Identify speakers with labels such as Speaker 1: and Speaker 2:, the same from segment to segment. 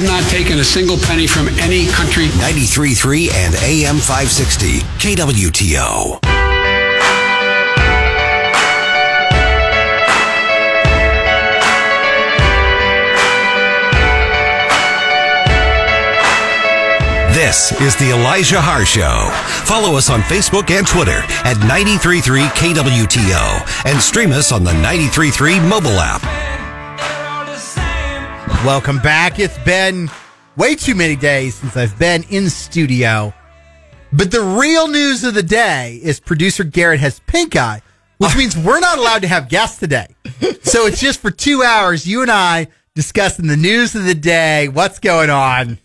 Speaker 1: I've not taken a single penny from any country.
Speaker 2: 93.3 and AM 560, KWTO. This is the Elijah Haahr Show. Follow us on Facebook and Twitter at 933 KWTO and stream us on the 933 mobile app.
Speaker 3: Welcome back. It's been way too many days since I've been in studio. But the real news of the day is producer Garrett has pink eye, which means we're not allowed to have guests today. So it's just for two hours, you and I discussing the news of the day, what's going on.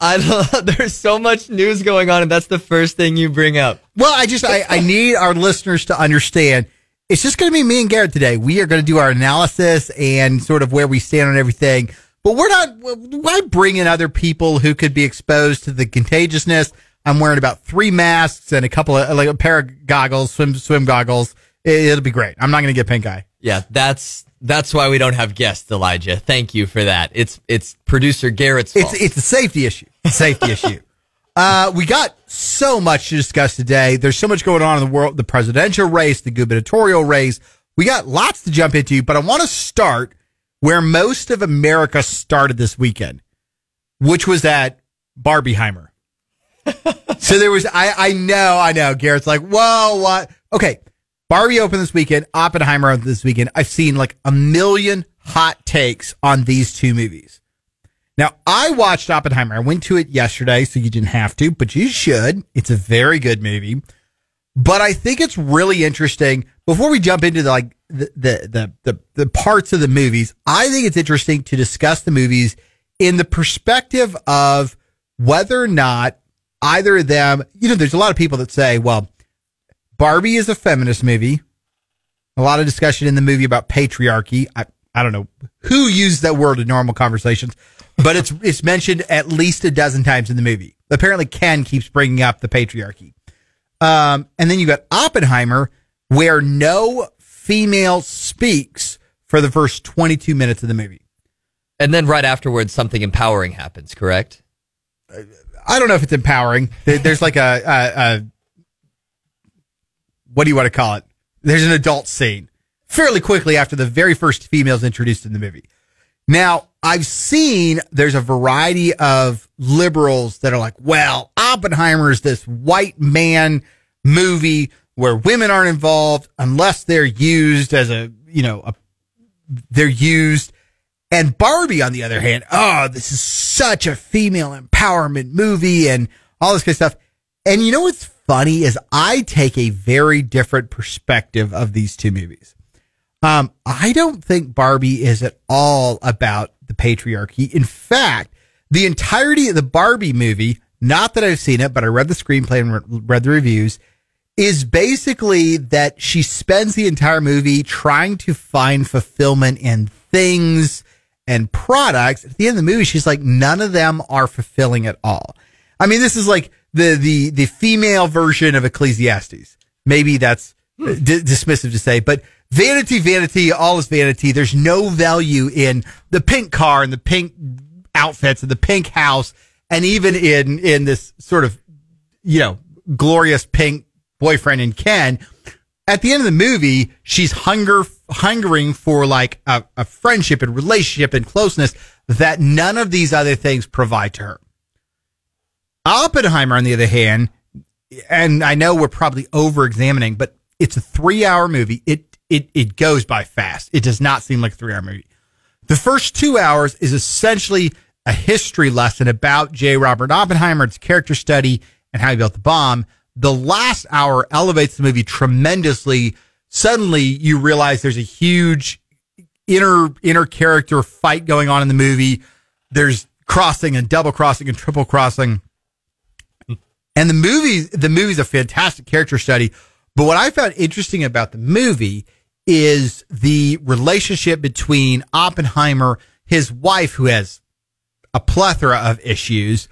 Speaker 4: I don't, there's so much news going on, and that's the first thing you bring up.
Speaker 3: Well, I just I, I need our listeners to understand. It's just going to be me and Garrett today. We are going to do our analysis and sort of where we stand on everything. But we're not. Why bring in other people who could be exposed to the contagiousness? I'm wearing about three masks and a couple of like a pair of goggles, swim swim goggles. It, will be great. I'm not going to get pink eye.
Speaker 4: Yeah, that's that's why we don't have guests, Elijah. Thank you for that. It's it's producer Garrett's fault.
Speaker 3: It's it's a safety issue. Safety issue. Uh, we got so much to discuss today. There's so much going on in the world, the presidential race, the gubernatorial race. We got lots to jump into, but I want to start where most of America started this weekend, which was at Barbenheimer. so there was, I, I know, I know. Garrett's like, whoa, what? Okay. Barbie opened this weekend, Oppenheimer opened this weekend. I've seen like a million hot takes on these two movies. Now, I watched Oppenheimer. I went to it yesterday, so you didn't have to, but you should. It's a very good movie. But I think it's really interesting. Before we jump into the, like the, the the the parts of the movies, I think it's interesting to discuss the movies in the perspective of whether or not either of them. You know, there's a lot of people that say, "Well, Barbie is a feminist movie." A lot of discussion in the movie about patriarchy. I I don't know who used that word in normal conversations, but it's it's mentioned at least a dozen times in the movie. Apparently, Ken keeps bringing up the patriarchy. Um, and then you got Oppenheimer, where no female speaks for the first 22 minutes of the movie.
Speaker 4: And then right afterwards, something empowering happens, correct?
Speaker 3: I don't know if it's empowering. There's like a, a, a what do you want to call it? There's an adult scene fairly quickly after the very first females introduced in the movie. Now, I've seen there's a variety of liberals that are like, well, Oppenheimer is this white man movie where women aren't involved unless they're used as a, you know, a, they're used. And Barbie, on the other hand, oh, this is such a female empowerment movie and all this kind of stuff. And you know what's funny is I take a very different perspective of these two movies. Um, I don't think Barbie is at all about the patriarchy. In fact, the entirety of the Barbie movie, not that I've seen it, but I read the screenplay and read the reviews, is basically that she spends the entire movie trying to find fulfillment in things and products. At the end of the movie, she's like, none of them are fulfilling at all. I mean, this is like the, the, the female version of Ecclesiastes. Maybe that's d- dismissive to say, but vanity, vanity, all is vanity. There's no value in the pink car and the pink outfits and the pink house. And even in, in this sort of, you know, glorious pink boyfriend and Ken. At the end of the movie, she's hunger, hungering for like a, a friendship and relationship and closeness that none of these other things provide to her. Oppenheimer, on the other hand, and I know we're probably over examining, but it's a three hour movie. It it it goes by fast. It does not seem like a three hour movie. The first two hours is essentially a history lesson about J. Robert Oppenheimer, its character study, and how he built the bomb. The last hour elevates the movie tremendously. Suddenly, you realize there's a huge inner inner character fight going on in the movie. There's crossing and double crossing and triple crossing. And the movie, the movie's a fantastic character study. But what I found interesting about the movie is the relationship between Oppenheimer, his wife, who has a plethora of issues,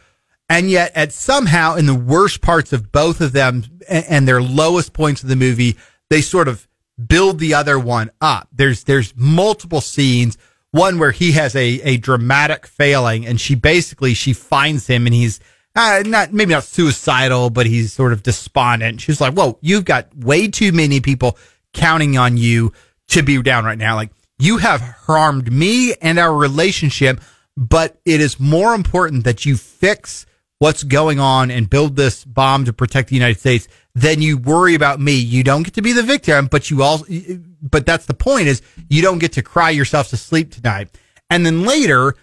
Speaker 3: and yet at somehow in the worst parts of both of them and their lowest points of the movie, they sort of build the other one up. There's there's multiple scenes one where he has a, a dramatic failing and she basically, she finds him and he's, uh, not, maybe not suicidal, but he's sort of despondent. She's like, whoa, you've got way too many people counting on you to be down right now. Like you have harmed me and our relationship, but it is more important that you fix what's going on and build this bomb to protect the United States than you worry about me. You don't get to be the victim, but you also, but that's the point is you don't get to cry yourself to sleep tonight. And then later,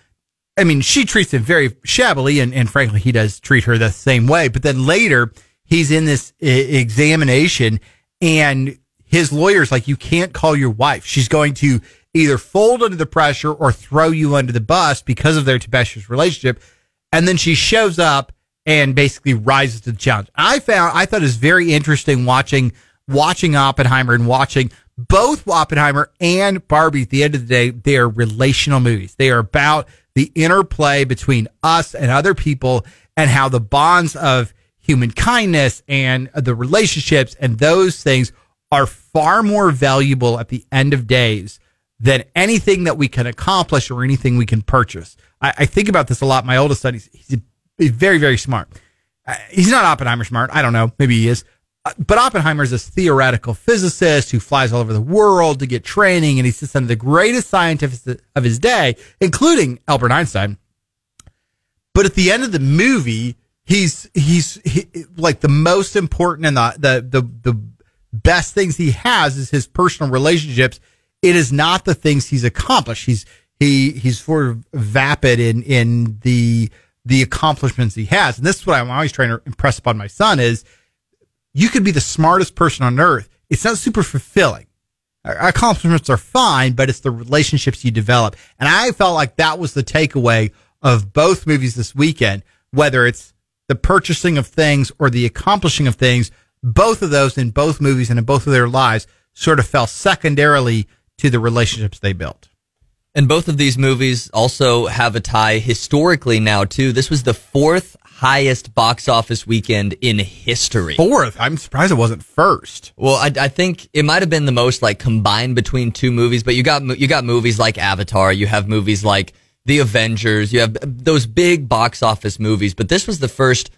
Speaker 3: I mean, she treats him very shabbily and, and frankly, he does treat her the same way. But then later he's in this examination and his lawyer's like, you can't call your wife. She's going to either fold under the pressure or throw you under the bus because of their tempestuous relationship. And then she shows up and basically rises to the challenge. I found, I thought it was very interesting watching, watching Oppenheimer and watching both Oppenheimer and Barbie at the end of the day, they are relational movies. They are about the interplay between us and other people and how the bonds of human kindness and the relationships and those things are far more valuable at the end of days than anything that we can accomplish or anything we can purchase. I, I think about this a lot. My oldest son, he's, he's, he's very, very smart. Uh, he's not Oppenheimer smart. I don't know. Maybe he is. Uh, but Oppenheimer is this theoretical physicist who flies all over the world to get training, and he's just some of the greatest scientists of his day, including Albert Einstein. But at the end of the movie, he's he's he, like the most important and the, the the the best things he has is his personal relationships. It is not the things he's accomplished. He's he he's sort of vapid in in the the accomplishments he has, and this is what I'm always trying to impress upon my son is you could be the smartest person on earth. It's not super fulfilling. Accomplishments are fine, but it's the relationships you develop. And I felt like that was the takeaway of both movies this weekend, whether it's the purchasing of things or the accomplishing of things. Both of those in both movies and in both of their lives sort of fell secondarily to the relationships they built.
Speaker 4: And both of these movies also have a tie historically now too. This was the fourth highest box office weekend in history.
Speaker 3: Fourth, I'm surprised it wasn't first.
Speaker 4: Well, I, I think it might have been the most like combined between two movies, but you got you got movies like Avatar, you have movies like The Avengers, you have uh, those big box office movies, but this was the first.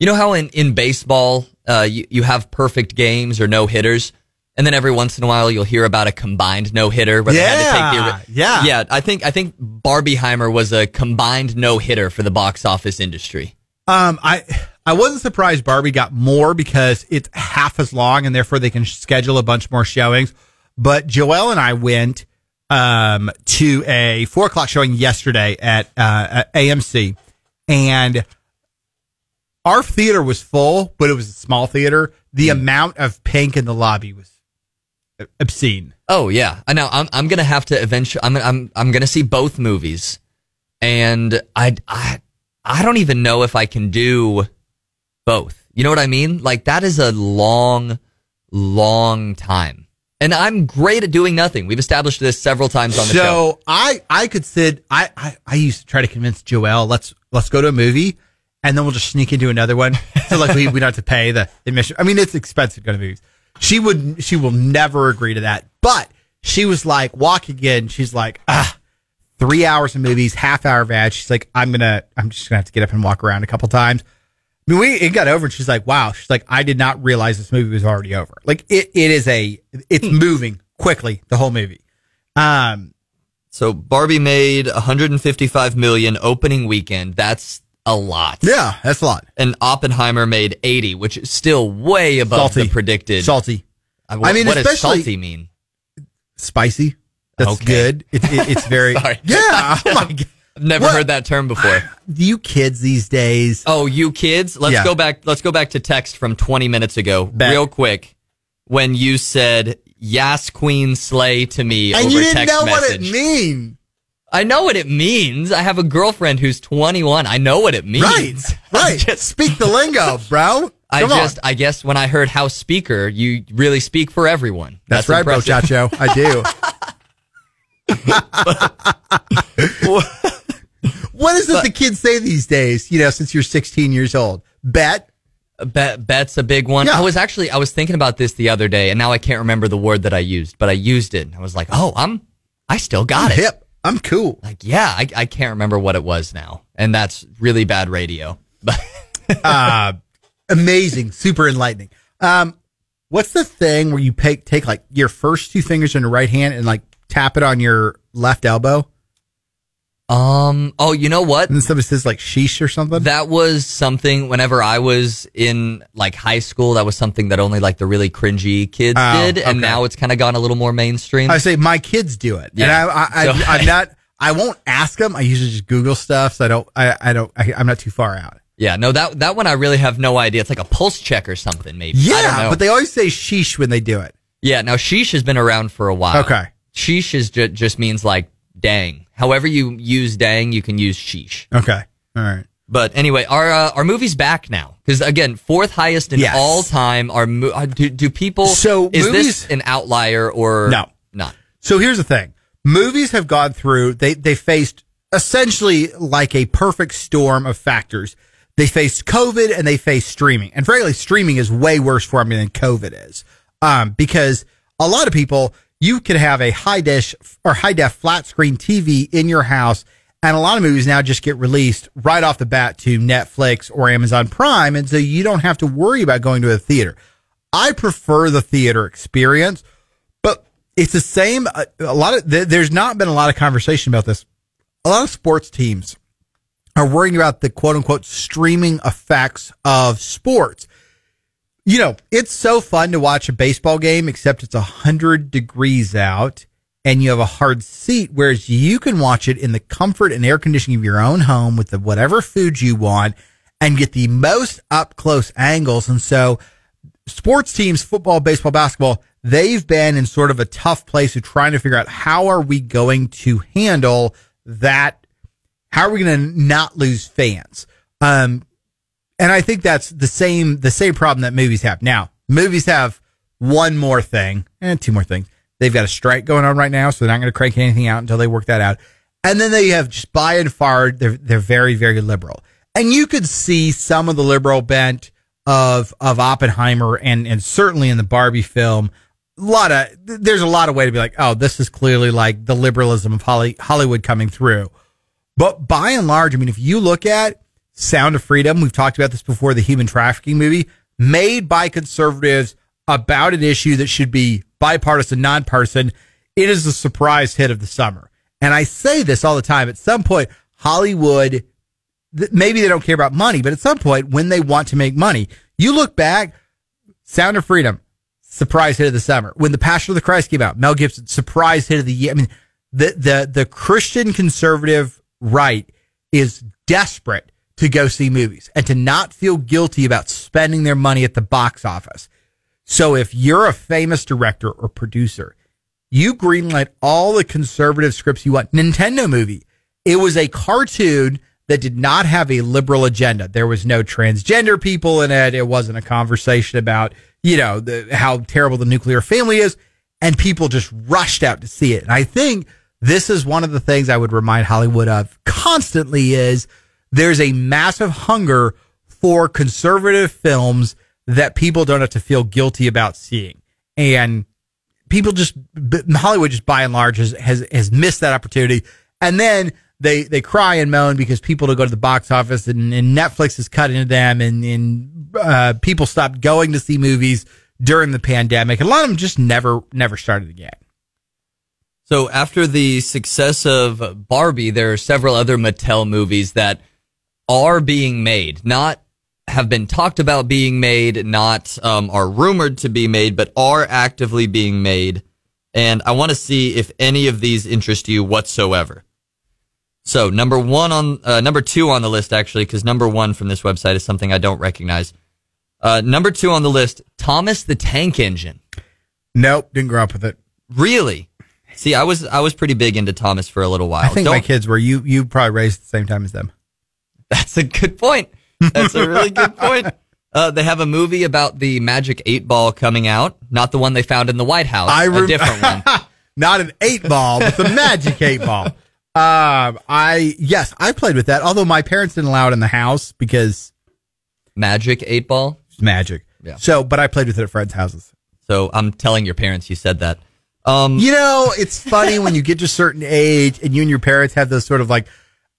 Speaker 4: You know how in in baseball, uh, you you have perfect games or no hitters. And then every once in a while, you'll hear about a combined no hitter. where they had to take the-
Speaker 3: Yeah, yeah.
Speaker 4: yeah. I think I think Barbenheimer was a combined no hitter for the box office industry.
Speaker 3: Um, I I wasn't surprised Barbie got more because it's half as long and therefore they can schedule a bunch more showings. But Joelle and I went um to a four o'clock showing yesterday at uh at AMC, and our theater was full, but it was a small theater. The hmm. amount of pink in the lobby was obscene.
Speaker 4: Oh yeah, I know. I'm I'm gonna have to eventually. I'm I'm I'm gonna see both movies, and I I I don't even know if I can do both. You know what I mean? Like that is a long, long time, and I'm great at doing nothing. We've established this several times on the
Speaker 3: so
Speaker 4: show.
Speaker 3: So I I could sit. I, I I used to try to convince Joelle let's let's go to a movie and then we'll just sneak into another one. So like we we don't have to pay the admission. I mean it's expensive going to movies. She would she will never agree to that. But she was like walking in. She's like ah. Three hours of movies, half hour of ads. She's like, I'm gonna, I'm just gonna have to get up and walk around a couple times. I mean, we it got over, and she's like, "Wow." She's like, "I did not realize this movie was already over. Like, it, it is a, it's moving quickly. The whole movie. Um,
Speaker 4: So Barbie made 155 million opening weekend. That's a lot.
Speaker 3: yeah, that's a lot.
Speaker 4: And Oppenheimer made 80, which is still way above
Speaker 3: Salty.
Speaker 4: the predicted.
Speaker 3: Salty,
Speaker 4: I,
Speaker 3: I mean,
Speaker 4: what does salty mean?
Speaker 3: spicy. That's
Speaker 4: Okay.
Speaker 3: good. It, it, it's very,
Speaker 4: Sorry.
Speaker 3: yeah. Oh my god.
Speaker 4: I've never
Speaker 3: What?
Speaker 4: heard that term before.
Speaker 3: You kids these days.
Speaker 4: Oh, you kids. Let's
Speaker 3: Yeah.
Speaker 4: go back. Let's go back to text from 20 minutes ago,
Speaker 3: Back.
Speaker 4: real quick, when you said "Yas Queen Slay" to me
Speaker 3: and
Speaker 4: over
Speaker 3: you didn't
Speaker 4: text
Speaker 3: know
Speaker 4: message.
Speaker 3: what it means.
Speaker 4: I know what it means. I have a girlfriend who's 21. I know what it means.
Speaker 3: Right. Right.
Speaker 4: just,
Speaker 3: Speak the lingo, bro.
Speaker 4: I
Speaker 3: Come
Speaker 4: just,
Speaker 3: on.
Speaker 4: I guess when I heard house speaker, you really speak for everyone.
Speaker 3: That's, right,
Speaker 4: impressive.
Speaker 3: bro, Chacho. I do. what is it the kids say these days, you know, since you're 16 years old? Bet?
Speaker 4: Bet, bet's a big one.
Speaker 3: Yeah.
Speaker 4: I was actually, I was thinking about this the other day, and now I can't remember the word that I used, but I used it. and I was like, oh, I'm, I still got it.
Speaker 3: Hip. I'm cool.
Speaker 4: Like, yeah, I, I can't remember what it was now, and that's really bad radio. But
Speaker 3: uh, amazing, super enlightening. Um, what's the thing where you take take like your first two fingers in your right hand and like tap it on your left elbow,
Speaker 4: um, oh, you know what?
Speaker 3: and somebody says like sheesh or something?
Speaker 4: That was something whenever I was in like high school, that was something that only like the really cringy kids
Speaker 3: Oh,
Speaker 4: did. And
Speaker 3: okay.
Speaker 4: now it's kind of gone a little more mainstream.
Speaker 3: I say my kids do it, and
Speaker 4: Yeah.
Speaker 3: I, I, I
Speaker 4: So-
Speaker 3: I'm not. I won't ask them. I usually just Google stuff, so I don't. I, I don't. I, I'm not too far out.
Speaker 4: yeah, no, that, that one I really have no idea. It's like a pulse check or something, maybe. I don't
Speaker 3: Yeah, but they always say sheesh when they do it.
Speaker 4: yeah, now sheesh has been around for a while.
Speaker 3: Okay.
Speaker 4: Sheesh is ju- just means like dang. However you use dang, you can use sheesh.
Speaker 3: Okay, all right.
Speaker 4: But anyway, our uh, our movie's back now because again, fourth highest in
Speaker 3: Yes.
Speaker 4: all time. Are mo- uh, do do people?
Speaker 3: So
Speaker 4: is
Speaker 3: movies-
Speaker 4: this an outlier or
Speaker 3: No.
Speaker 4: Not.
Speaker 3: So here's the thing: movies have gone through. They they faced essentially like a perfect storm of factors. They faced COVID and they faced streaming, and frankly, streaming is way worse for me than COVID is, um, because a lot of people you could have a high dish or high def flat screen TV in your house. And a lot of movies now just get released right off the bat to Netflix or Amazon Prime. And so you don't have to worry about going to a theater. I prefer the theater experience, but it's the same. A, a lot of th- there's not been a lot of conversation about this. A lot of sports teams are worrying about the quote unquote streaming effects of sports. You know, it's so fun to watch a baseball game, except it's a hundred degrees out and you have a hard seat, whereas you can watch it in the comfort and air conditioning of your own home with the whatever food you want and get the most up close angles. And so sports teams, football, baseball, basketball, they've been in sort of a tough place of trying to figure out how are we going to handle that? How are we going to not lose fans? Um, and I think that's the same, the same problem that movies have. Now, movies have one more thing and two more things. They've got a strike going on right now, so they're not going to crank anything out until they work that out. And then they have just by and far, they're, they're very, very liberal. And you could see some of the liberal bent of, of Oppenheimer and, and certainly in the Barbie film. A lot of, there's a lot of way to be like, oh, this is clearly like the liberalism of Holly, Hollywood coming through. But by and large, I mean, if you look at Sound of Freedom, we've talked about this before, the human trafficking movie made by conservatives about an issue that should be bipartisan, nonpartisan. It is a surprise hit of the summer. And I say this all the time. At some point, Hollywood, maybe they don't care about money, but at some point, when they want to make money, you look back, Sound of Freedom, surprise hit of the summer. When The Passion of the Christ came out, Mel Gibson, surprise hit of the year. I mean, the, the, the Christian conservative right is desperate to go see movies and to not feel guilty about spending their money at the box office. So if you're a famous director or producer, you greenlight all the conservative scripts you want. Nintendo movie. It was a cartoon that did not have a liberal agenda. There was no transgender people in it. It wasn't a conversation about, you know, the, how terrible the nuclear family is. And people just rushed out to see it. And I think this is one of the things I would remind Hollywood of constantly is there's a massive hunger for conservative films that people don't have to feel guilty about seeing. And people just Hollywood just by and large has, has has missed that opportunity, and then they they cry and moan because people don't go to the box office and, and Netflix is cutting into them, and and uh, people stopped going to see movies during the pandemic, and a lot of them just never never started again.
Speaker 4: So after the success of Barbie, there are several other Mattel movies that are being made, not have been talked about being made, not um, are rumored to be made, but are actively being made. And I want to see if any of these interest you whatsoever. So number one on uh, number two on the list actually, because number one from this website is something I don't recognize. Uh, number two on the list, Thomas the Tank Engine.
Speaker 3: Nope, didn't grow up with it.
Speaker 4: Really? See, I was I was pretty big into Thomas for a little while.
Speaker 3: I think my
Speaker 4: Don't-
Speaker 3: kids were you you probably raised the same time as them.
Speaker 4: That's a good point. That's a really good point. Uh, they have a movie about the Magic Eight Ball coming out, not the one they found in the White House,
Speaker 3: I
Speaker 4: a
Speaker 3: rem-
Speaker 4: different one.
Speaker 3: Not an eight ball, but the magic eight ball. Um, I yes, I played with that. Although my parents didn't allow it in the house because
Speaker 4: Magic Eight Ball.
Speaker 3: it's magic.
Speaker 4: Yeah.
Speaker 3: So, but I played with it at friends' houses.
Speaker 4: So I'm telling your parents you said that. Um,
Speaker 3: You know, it's funny when you get to a certain age and you and your parents have those sort of like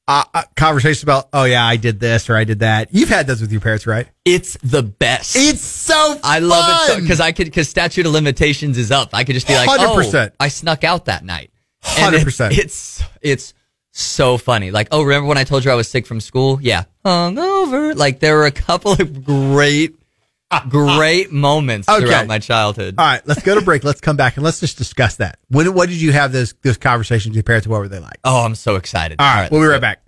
Speaker 3: uh, uh, conversations about, oh yeah, I did this or I did that. You've had those with your parents, right?
Speaker 4: it's the best.
Speaker 3: It's so fun.
Speaker 4: I love it so because I could because statute of limitations is up. I could just be like,
Speaker 3: 100%.
Speaker 4: oh, I snuck out that night. And
Speaker 3: 100%.
Speaker 4: It's it's so funny. Like, oh, remember when I told you I was sick from school? Yeah, hungover. Like, there were a couple of great, great moments
Speaker 3: Okay.
Speaker 4: throughout my childhood.
Speaker 3: All right, let's go to break. Let's come back and let's just discuss that. When, what did you have those those conversations with your parents? What were they like?
Speaker 4: Oh, I'm so excited.
Speaker 3: All right, we'll be right
Speaker 4: go.
Speaker 3: back.